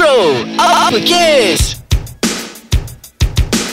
Bro, apa kes?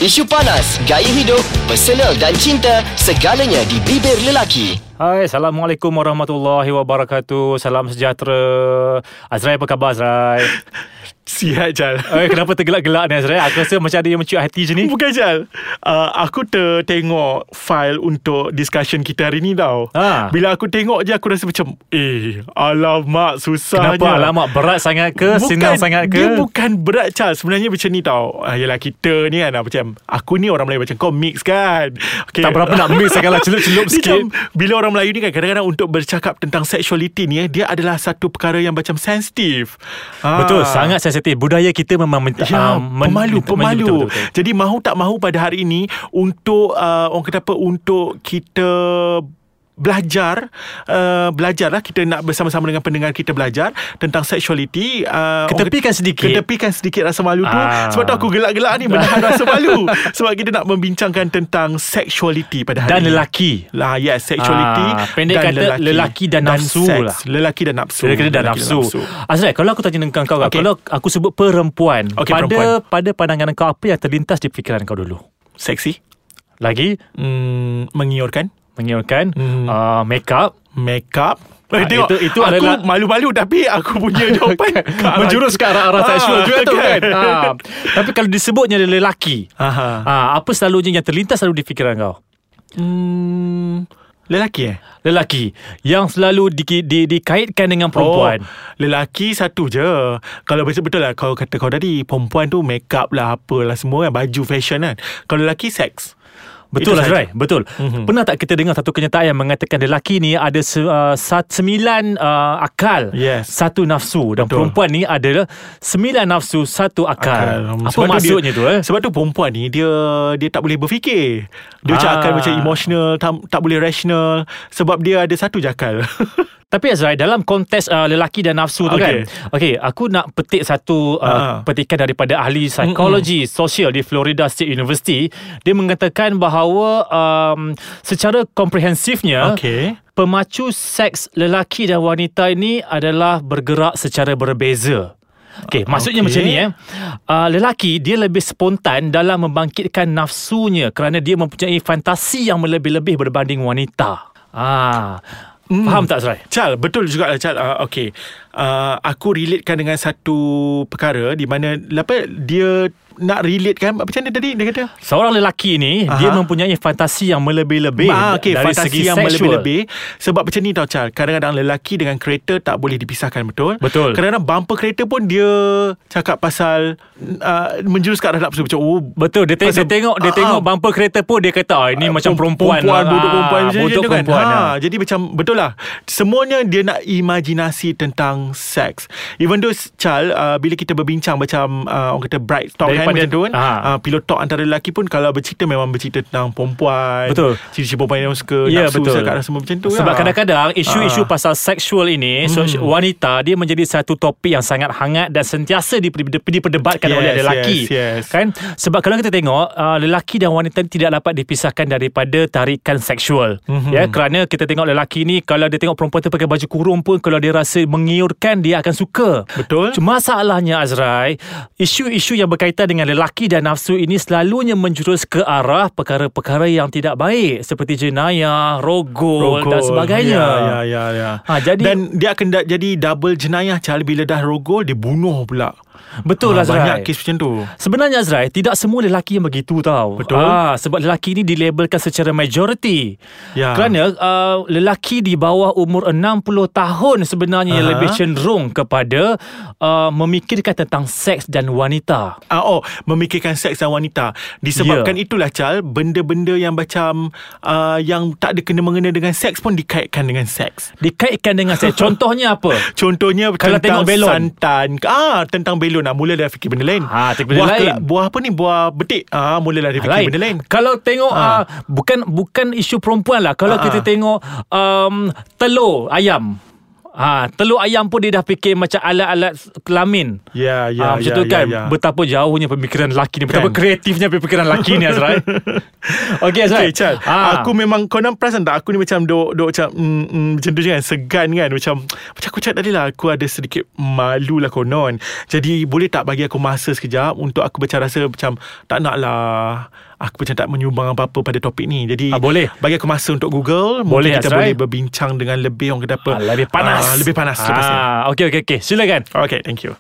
Isu panas, gaya hidup, personal dan cinta, segalanya di bibir lelaki. Hai, Assalamualaikum warahmatullahi wabarakatuh. Salam sejahtera. Azrai apa khabar Azrai? Sihat Jal Eh, kenapa tergelak-gelak ni Azrai? Aku rasa macam ada yang mencuit hati macam ni. Bukan Jal uh, Aku tertengok File untuk discussion kita hari ni tau Ha. Bila aku tengok je Aku rasa macam Eh Alamak Susah Kenapa alamak berat sangat ke? senang sangat ke? Dia bukan berat Chal Sebenarnya macam ni tau ah, Yelah kita ni kan ah, Macam Aku ni orang Melayu Macam kau mix kan okay. Tak berapa nak mix Kalau celup-celup sikit. macam, Bila orang Melayu ni kan Kadang-kadang untuk bercakap Tentang sexuality ni eh, Dia adalah satu perkara Yang macam sensitif Ah. Betul, sangat sensitif. Budaya kita memang men- Ya, ah, men- pemalu, men- pemalu. betul, betul, betul. Jadi mahu tak mahu pada hari ini untuk uh, orang kata apa untuk kita belajar uh, belajar lah kita nak bersama-sama dengan pendengar kita belajar tentang sexuality uh, Ketepikan sedikit. ketepikan sedikit rasa malu tu Ah. sebab tu aku gelak-gelak ni menahan rasa malu sebab kita nak membincangkan tentang sexuality pada hari Dan ini lelaki. lah yes sexuality Ah, pendek kata lelaki dan nafsu seks. lah. lelaki dan nafsu Kira-kira dah Lelaki nafsu. Azrai, kalau aku tanya dengan kau, Okey. kalau aku sebut perempuan, Okey, pada perempuan. pada pandangan kau apa yang terlintas di fikiran kau dulu? seksi Lagi hmm, mengiurkan mengiurkan Hmm. uh, make up Make up Eh, Ah, tengok, itu- itu aku adalah- malu-malu tapi aku punya jawapan menjurus ke arah-arah Ah, seksual juga tu kan. kan? Ha. Tapi kalau disebutnya lelaki, Aha. ha, apa selalunya yang terlintas selalu di fikiran kau? Hmm, lelaki eh? Lelaki yang selalu di, di, dikaitkan dengan perempuan. Oh, lelaki satu je. Kalau betul betul lah kau kata kau tadi perempuan tu make up lah apalah semua kan baju fashion kan. Kalau lelaki seks. Betul Itu lah. Azrai Betul Mhm. Pernah tak kita dengar Satu kenyataan yang mengatakan Lelaki ni ada se, uh, sat, Sembilan uh, akal Yes. Satu nafsu Dan Betul. perempuan ni adalah Sembilan nafsu Satu akal, Akal. Apa Sebab tu maksudnya dia, tu eh Sebab tu perempuan ni dia dia tak boleh berfikir. Dia macam Ah. akal macam emotional, tak, tak boleh rational sebab dia ada satu je akal. Tapi Azrai Dalam konteks uh, Lelaki dan nafsu tu kan Okay. Okay Aku nak petik satu uh, Ah. Petikan daripada Ahli psikologi Sosial di Florida State University Dia mengatakan bahawa um, Secara komprehensifnya Okey. pemacu seks lelaki dan wanita ini adalah bergerak secara berbeza. Okey, maksudnya Okey. macam ni eh. Uh, lelaki dia lebih spontan dalam membangkitkan nafsunya kerana dia mempunyai fantasi yang lebih-lebih berbanding wanita. Ah. Hmm. Faham tak Serai? Chal, betul juga lah Chal. Uh, okay. Uh, aku relatekan dengan satu perkara di mana apa dia nak relate kan macam mana tadi dia kata? Seorang lelaki ni Aha. dia mempunyai fantasi yang melebih-lebih Ah, okay, dari fantasi segi yang seksual. lebih-lebih Sebab macam ni tau Chal Kadang-kadang lelaki dengan kereta Tak boleh dipisahkan betul Betul. Kadang-kadang bumper kereta pun Dia cakap pasal uh, Menjurus ke arah nafsu Macam oh Betul dia, te- dia Pasal- tengok dia Ah, tengok bumper kereta pun dia kata ah, ini macam perempuan Perempuan lah. Duduk perempuan Ah, macam tu kan perempuan ha, ah. Jadi macam Betul lah Semuanya dia nak imajinasi Tentang seks Even though Chal uh, Bila kita berbincang Macam uh, Orang kata bright talk kan Daripada- Macam tu kan ha. uh, Pilot talk antara lelaki pun Kalau bercerita Memang bercerita tentang perempuan Betul. Ciri-ciri perempuan yang suka Ya Nafsu betul Cakap semua macam tu Sebab lah. kadang-kadang Isu-isu Ah. pasal seksual ini so, Hmm. Wanita Dia menjadi satu topik Yang sangat hangat Dan sentiasa diper- diperdebatkan Yes, oleh lelaki yes, yes. Kan Sebab kalau kita tengok uh, Lelaki dan wanita ni Tidak dapat dipisahkan Daripada tarikan seksual Mhm. Ya Kerana kita tengok lelaki ni Kalau dia tengok perempuan tu Pakai baju kurung pun Kalau dia rasa mengiurkan Dia akan suka Betul. Cuma masalahnya Azrai Isu-isu yang berkaitan dengan lelaki dan nafsu ini Selalunya menjurus ke arah Perkara-perkara yang tidak baik Seperti jenayah, rogol, Rogol. dan sebagainya Ya, ya, ya, ya. Ha, jadi- Dan dia akan da- jadi double jenayah Chal Bila dah rogol Dia bunuh pula Betul Ah, Azrai Banyak kes macam tu Sebenarnya Azrai Tidak semua lelaki yang begitu tau Betul. ah, Sebab lelaki ini dilabelkan secara majority Ya. Kerana uh, Lelaki di bawah umur 60 tahun Sebenarnya Aha. lebih cenderung kepada uh, Memikirkan tentang seks dan wanita Ah, oh, memikirkan seks dan wanita. Disebabkan Ya. itulah Chal, benda-benda yang macam uh, yang tak ada kena mengena dengan seks pun dikaitkan dengan seks. Dikaitkan dengan seks Contohnya apa? Contohnya Kalau tentang tengok belon. santan. Ah, tentang belon. Ah, mula dah fikir benda lain. Ah, fikir benda buah lain. kela- buah apa ni? Buah betik. Ah, mula dah fikir lain. benda lain. Kalau tengok Ha. uh, bukan bukan isu perempuan lah. Kalau Ha, kita ha. tengok um, telur ayam. Ha, telur ayam pun dia dah fikir macam alat-alat kelamin. Ya, Ah, ya, macam ya, tu ya, kan ya. Betapa jauhnya pemikiran lelaki ni Betapa Kan. kreatifnya pemikiran lelaki ni Azrai Okay Azrai Okay, Chal. Ah. Aku memang kau nak perasan tak? Aku ni macam duk, duk macam mm, mm, macam tu je kan, segan kan. Macam macam aku cakap tadi lah, aku ada sedikit malu lah konon. Jadi boleh tak bagi aku masa sekejap untuk aku macam rasa macam tak nak lah. Aku macam tak menyumbang apa-apa pada topik ni. Jadi Ah, boleh. bagi aku masa untuk Google. Boleh, Mungkin kita Azrai. boleh berbincang dengan lebih orang kata apa. Ah, Lebih panas Ah, lebih panas ah, Okay okay okay Silakan Okay, thank you.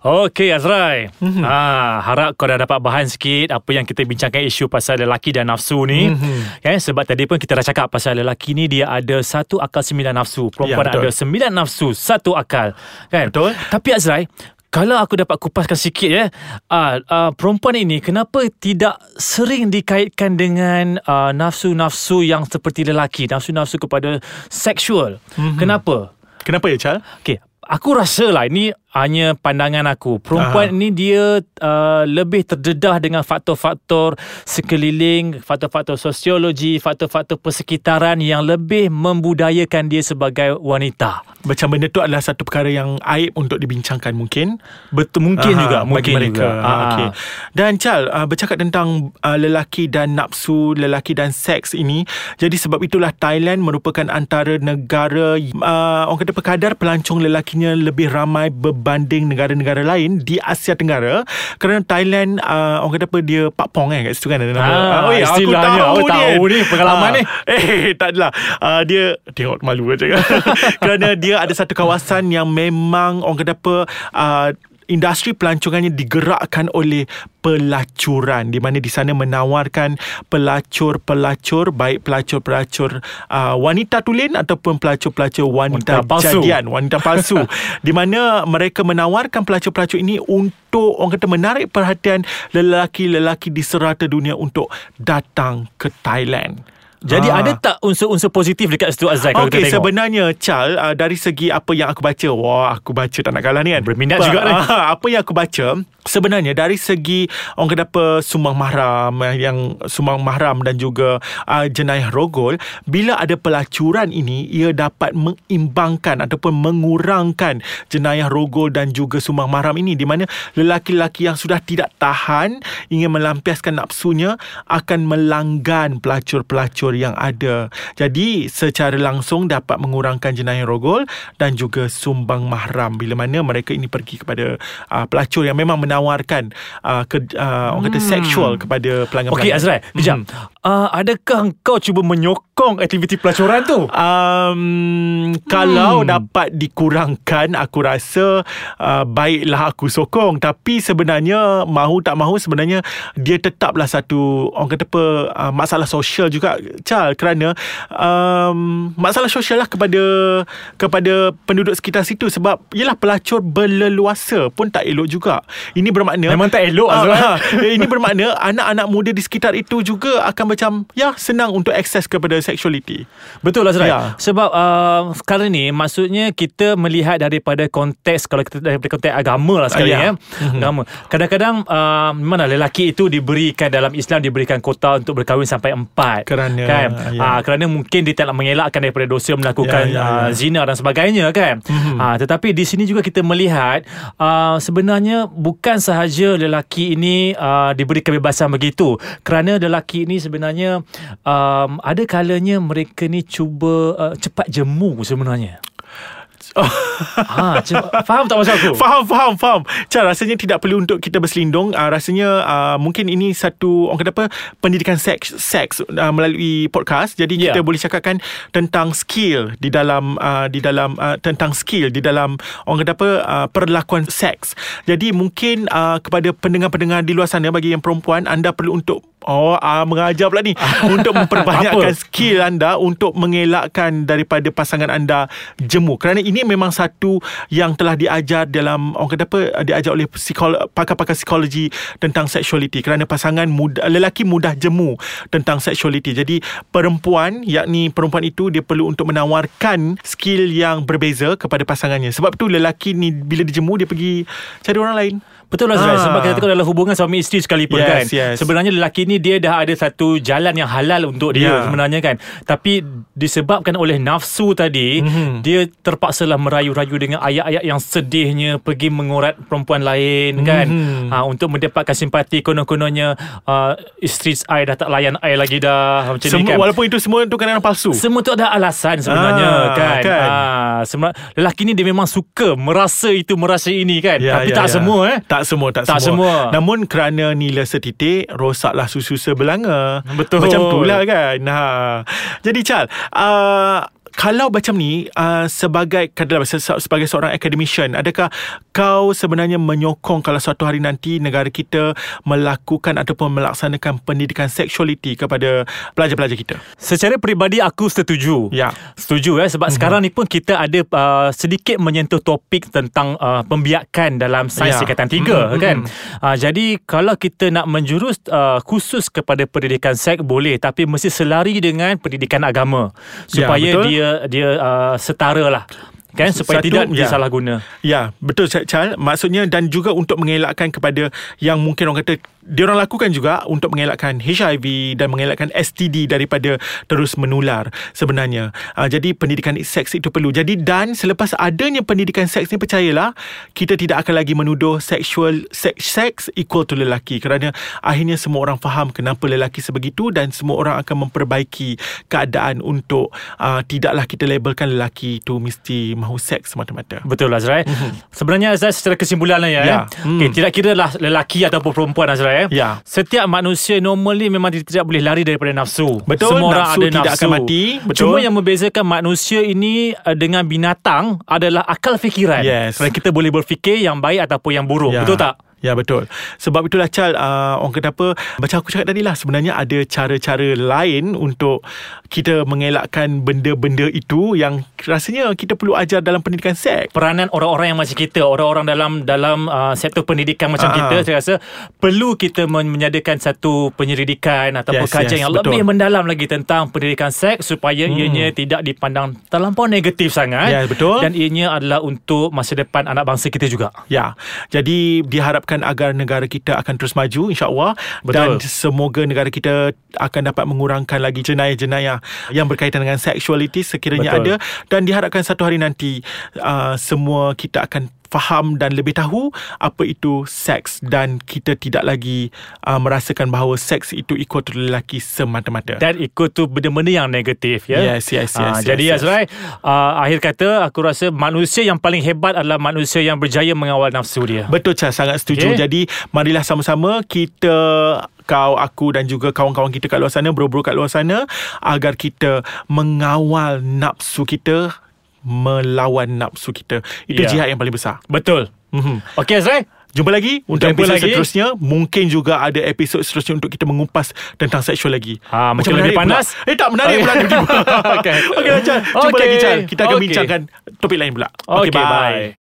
Okay Azrai Mhm. ah, Harap kau dah dapat bahan sikit Apa yang kita bincangkan isu pasal lelaki dan nafsu ni Mhm. kan? Sebab tadi pun kita dah cakap Pasal lelaki ni dia ada satu akal sembilan nafsu Perempuan Ya, betul. ada sembilan nafsu Satu akal kan? Betul. Tapi Azrai kalau aku dapat kupaskan sikit ya, uh, uh, perempuan ini kenapa tidak sering dikaitkan dengan uh, nafsu-nafsu yang seperti lelaki, nafsu-nafsu kepada seksual. Mm-hmm. Kenapa? Kenapa ya, Chal? Okay, aku rasa lah ini hanya pandangan aku. Perempuan Aha. ini dia uh, lebih terdedah dengan faktor-faktor sekeliling, faktor-faktor sosiologi, faktor-faktor persekitaran yang lebih membudayakan dia sebagai wanita. Macam benda tu adalah satu perkara yang aib untuk dibincangkan mungkin. Betul mungkin Aha, juga, bagi mungkin mereka. juga. Ah, okay. Dan Chal, uh, bercakap tentang uh, lelaki dan nafsu, lelaki dan seks ini. Jadi sebab itulah Thailand merupakan antara negara uh, orang kata kadar pelancong lelakinya lebih ramai berbanding negara-negara lain di Asia Tenggara. Kerana Thailand uh, orang kata apa dia Pak Pong kan kat situ kan ada nama. Ah, oh, ya, aku tahu Awak tahu ni pengalaman ni. Eh, tak adalah. Uh, dia tengok malu aja kan. Kerana dia ada satu kawasan yang memang orang kata apa uh, industri pelancongannya digerakkan oleh pelacuran di mana di sana menawarkan pelacur-pelacur baik pelacur-pelacur uh, wanita tulen ataupun pelacur-pelacur wanita, Wanita palsu. jadian wanita palsu di mana mereka menawarkan pelacur-pelacur ini untuk orang kata menarik perhatian lelaki-lelaki di serata dunia untuk datang ke Thailand. Jadi Ah. ada tak unsur-unsur positif dekat situ Azrai kalau Okey, kita tengok? sebenarnya Chal uh, dari segi apa yang aku baca, wah aku baca tak nak kalah ni kan. Berminat juga ni. ah, apa yang aku baca sebenarnya dari segi orang kata apa mahram eh, yang sumbang mahram dan juga uh, jenayah rogol, bila ada pelacuran ini ia dapat mengimbangkan ataupun mengurangkan jenayah rogol dan juga sumbang mahram ini di mana lelaki-lelaki yang sudah tidak tahan ingin melampiaskan nafsunya akan melanggan pelacur-pelacur yang ada. Jadi secara langsung dapat mengurangkan jenayah rogol dan juga sumbang mahram bila mana mereka ini pergi kepada uh, pelacur yang memang menawarkan uh, ke uh, orang kata seksual kepada pelanggan. Okey Azrai, kejap. Uh, adakah kau cuba menyokong aktiviti pelacuran tu? Um, kalau dapat dikurangkan aku rasa uh, baiklah aku sokong. Tapi sebenarnya mahu tak mahu sebenarnya dia tetaplah satu orang kata apa uh, masalah sosial juga Chal. Kerana um, masalah sosial lah kepada kepada penduduk sekitar situ. Sebab yalah pelacur berleluasa pun tak elok juga. Ini bermakna Memang tak elok, Azrai. ah, ini bermakna anak-anak muda di sekitar itu juga akan macam ya senang untuk akses kepada sexuality Betul Azrai. Ya. Sebab uh, sekarang ni maksudnya kita melihat daripada konteks kalau kita daripada konteks agama lah sekarang Ya. ya. Agama. Kadang-kadang uh, mana lelaki itu diberikan dalam Islam diberikan kota untuk berkahwin sampai empat. Kerana, kan ya. Ah, kerana mungkin dia tak nak mengelakkan daripada dosa melakukan Ya, ya, ah, ya. zina dan sebagainya kan. Ah, tetapi di sini juga kita melihat uh, sebenarnya bukan sahaja lelaki ini uh, diberi kebebasan begitu. Kerana lelaki ini sebenarnya um, ada kalanya mereka ni cuba uh, cepat jemu sebenarnya. ha, faham tak maksud aku? Faham, faham, faham. Cak, rasanya tidak perlu untuk kita berselindung. Uh, rasanya uh, mungkin ini satu, orang kata apa, pendidikan seks, seks uh, melalui podcast. Jadi Ya. kita boleh cakapkan tentang skill di dalam, uh, di dalam, uh, tentang skill di dalam, orang kata apa, uh, perlakuan seks. Jadi mungkin uh, kepada pendengar-pendengar di luar sana, bagi yang perempuan, anda perlu untuk Oh, uh, mengajar pula ni. Untuk memperbanyakkan skill anda Untuk mengelakkan daripada pasangan anda jemu. Kerana ini memang satu yang telah diajar dalam Orang kata apa Diajar oleh psikolo, pakar-pakar psikologi Tentang sexuality Kerana pasangan muda, lelaki mudah jemu Tentang sexuality Jadi perempuan Yakni perempuan itu Dia perlu untuk menawarkan Skill yang berbeza Kepada pasangannya. Sebab tu lelaki ni Bila dia jemu Dia pergi cari orang lain Betul lah Ah. Sebab kita tengok dalam hubungan suami isteri sekalipun Yes, kan yes. Sebenarnya lelaki ni Dia dah ada satu jalan yang halal untuk dia Ya. sebenarnya kan Tapi disebabkan oleh nafsu tadi Mhm. Dia terpaksalah merayu-rayu dengan ayat-ayat yang sedihnya Pergi mengurat perempuan lain kan Mhm. ha, Untuk mendapatkan simpati Konon-kononnya uh, Isteri I dah tak layan I lagi dah Macam ni Semua, kan Walaupun itu semua itu kadang palsu. semua tu ada alasan sebenarnya Ah, kan. kan. Ah, sema- lelaki ni dia memang suka merasa itu merasa ini kan. Ya, Tapi ya, tak ya. semua eh. Tak semua tak, Tak semua. Namun kerana nila setitik Rosaklah susu sebelanga Betul. Macam tu lah kan ha. Jadi Chal uh, kalau macam ni uh, sebagai katakanlah se- sebagai seorang academician adakah kau sebenarnya menyokong kalau suatu hari nanti negara kita melakukan ataupun melaksanakan pendidikan seksualiti kepada pelajar-pelajar kita Secara peribadi aku setuju. Ya. Setuju eh sebab mm-hmm. sekarang ni pun kita ada uh, sedikit menyentuh topik tentang uh, pembiakan dalam sains Ya. tingkatan 3 Mm-mm, kan. mm-mm. Uh, jadi kalau kita nak menjurus uh, khusus kepada pendidikan seks boleh tapi mesti selari dengan pendidikan agama Ya, supaya betul. dia dia uh, setara lah. Kan supaya Satu, tidak ya. disalahguna. Ya, betul Chal. Maksudnya dan juga untuk mengelakkan kepada yang mungkin orang kata dia orang lakukan juga untuk mengelakkan HIV dan mengelakkan STD daripada terus menular sebenarnya. Uh, jadi pendidikan seks itu perlu. Jadi dan selepas adanya pendidikan seks ni percayalah kita tidak akan lagi menuduh sexual seks seks equal to lelaki kerana akhirnya semua orang faham kenapa lelaki sebegitu dan semua orang akan memperbaiki keadaan untuk uh, tidaklah kita labelkan lelaki itu mesti mahu seks semata-mata. Betul Azrael. Mm-hmm. Sebenarnya Azrael secara kesimpulan lah ya. Ya. eh. Hmm. Okay, tidak kira lah lelaki ataupun perempuan Azrael. Eh. Ya. Setiap manusia normal ni memang dia tidak boleh lari daripada nafsu. Betul, Semua orang nafsu ada tidak nafsu. akan mati, betul. Cuma yang membezakan manusia ini uh, dengan binatang adalah akal fikiran. Yes. Kerana kita boleh berfikir yang baik ataupun yang buruk. Ya. Betul tak? Ya betul Sebab itulah Chal uh, Orang kata apa Macam aku cakap tadi lah Sebenarnya ada cara-cara lain Untuk Kita mengelakkan Benda-benda itu Yang rasanya Kita perlu ajar dalam pendidikan seks peranan orang-orang yang macam kita orang-orang dalam dalam uh, sektor pendidikan macam Ah. kita saya rasa perlu kita men- menyediakan satu penyelidikan ataupun Yes, kajian yes, yang betul. lebih mendalam lagi tentang pendidikan seks supaya hmm. ianya tidak dipandang terlampau negatif sangat Ya, betul. dan ianya adalah untuk masa depan anak bangsa kita juga Ya, jadi diharapkan agar negara kita akan terus maju insya-Allah. Dan semoga negara kita akan dapat mengurangkan lagi jenayah-jenayah yang berkaitan dengan sexuality sekiranya Betul. ada. Dan diharapkan satu hari nanti uh, semua kita akan faham dan lebih tahu apa itu seks dan kita tidak lagi uh, merasakan bahawa seks itu equal to lelaki semata-mata. dan ikut tu benda-benda yang negatif ya. Yes, yes, Ah, yes, jadi yes, yes. Azrai, uh, akhir kata aku rasa manusia yang paling hebat adalah manusia yang berjaya mengawal nafsu dia. Betul Chah sangat setuju. Okay. Jadi marilah sama-sama kita kau aku dan juga kawan-kawan kita kat luar sana bro-bro kat luar sana agar kita mengawal nafsu kita melawan nafsu kita. Itu Ya. jihad yang paling besar. Betul. Mhm. Okey Azrai. Jumpa lagi untuk Jumpa episod lagi. seterusnya. Mungkin juga ada episod seterusnya untuk kita mengupas tentang seksual lagi. Ah, mungkin lebih panas. Pula. Eh tak menarik pula tiba-tiba. Okey. Okey Chan. Jumpa Okey. lagi Chan. Kita akan Okey. bincangkan topik lain pula. Okey, bye. bye.